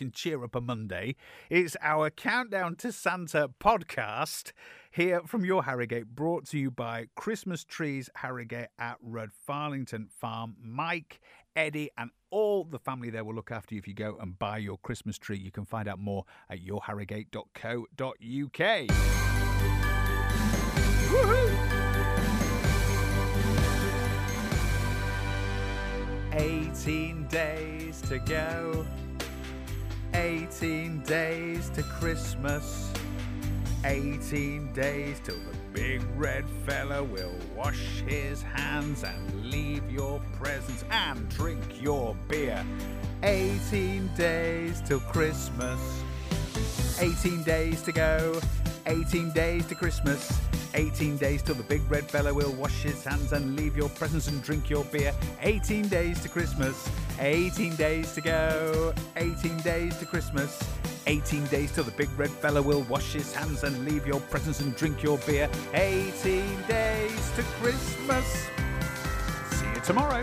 can cheer up a Monday. It's our Countdown to Santa podcast here from your Harrogate, brought to you by Christmas Trees Harrogate at Red Farlington Farm. Mike, Eddie, and all the family there will look after you if you go and buy your Christmas tree. You can find out more at yourharrogate.co.uk. Woohoo! 18 days to go. 18 days to Christmas. 18 days till the big red fella will wash his hands and leave your presents and drink your beer. 18 days till Christmas. 18 days to go. 18 days to Christmas. 18 days till the big red fella will wash his hands and leave your presents and drink your beer. 18 days to Christmas. 18 days to go. 18 days to Christmas. 18 days till the big red fella will wash his hands and leave your presents and drink your beer. 18 days to Christmas. See you tomorrow.